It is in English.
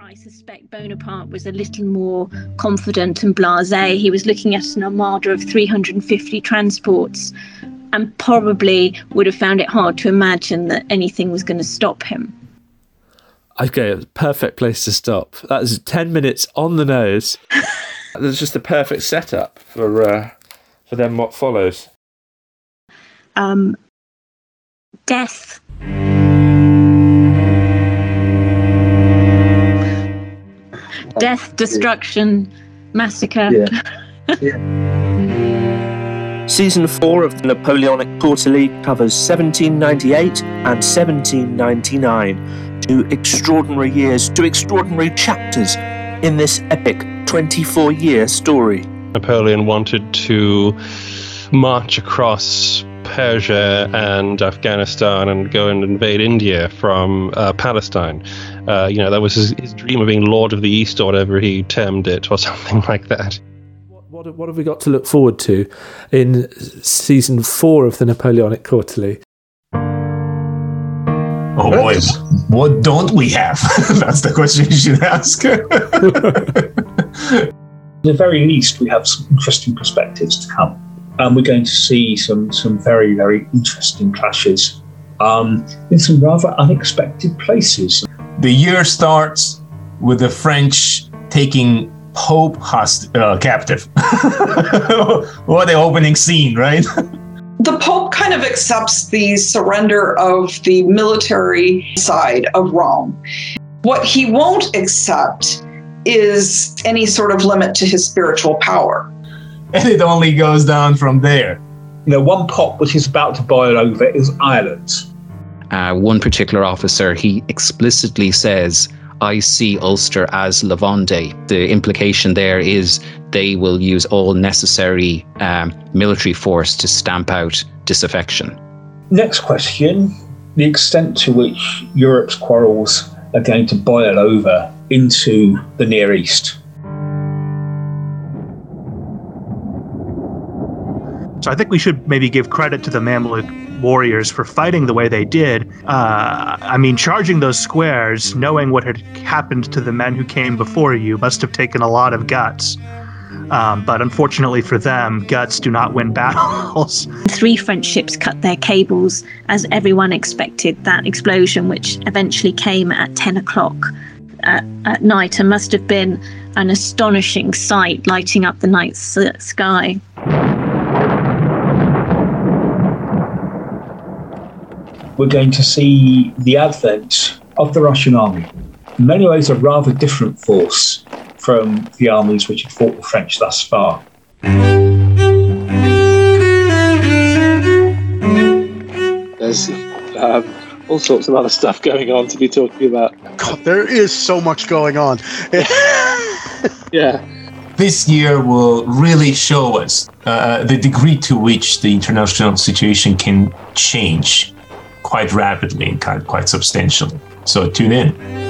I suspect Bonaparte was a little more confident and blasé. He was looking at an armada of 350 transports and probably would have found it hard to imagine that anything was going to stop him. Okay, perfect place to stop. That's 10 minutes on the nose. That's just the perfect setup for uh, for then what follows. Um, death. Death, destruction, massacre. Yeah. yeah. Season 4 of the Napoleonic Quarterly covers 1798 and 1799, two extraordinary years, two extraordinary chapters in this epic 24 year story. Napoleon wanted to march across Persia and Afghanistan and go and invade India from uh, Palestine. Uh, you know, that was his, his, dream of being Lord of the East or whatever he termed it, or something like that. What, what, what have we got to look forward to in season four of the Napoleonic Quarterly? Oh, boys, what don't we have? That's the question you should ask. At the very least, we have some interesting perspectives to come and we're going to see some some very very interesting clashes um, in some rather unexpected places. The year starts with the French taking Pope host- uh, captive. what the opening scene, right? the Pope kind of accepts the surrender of the military side of Rome. What he won't accept is any sort of limit to his spiritual power and it only goes down from there. You know, one pot which is about to boil over is Ireland. Uh, one particular officer, he explicitly says, I see Ulster as La Vendée. The implication there is they will use all necessary um, military force to stamp out disaffection. Next question the extent to which Europe's quarrels are going to boil over into the Near East. So I think we should maybe give credit to the Mamluk warriors for fighting the way they did. Uh, I mean, charging those squares, knowing what had happened to the men who came before you, must have taken a lot of guts. Um, but unfortunately for them, guts do not win battles. Three French ships cut their cables as everyone expected that explosion, which eventually came at 10 o'clock at, at night and must have been an astonishing sight lighting up the night sky. We're going to see the advent of the Russian army. In many ways, a rather different force from the armies which had fought the French thus far. There's um, all sorts of other stuff going on to be talking about. God, there is so much going on. yeah. This year will really show us uh, the degree to which the international situation can change quite rapidly and quite substantially. So tune in.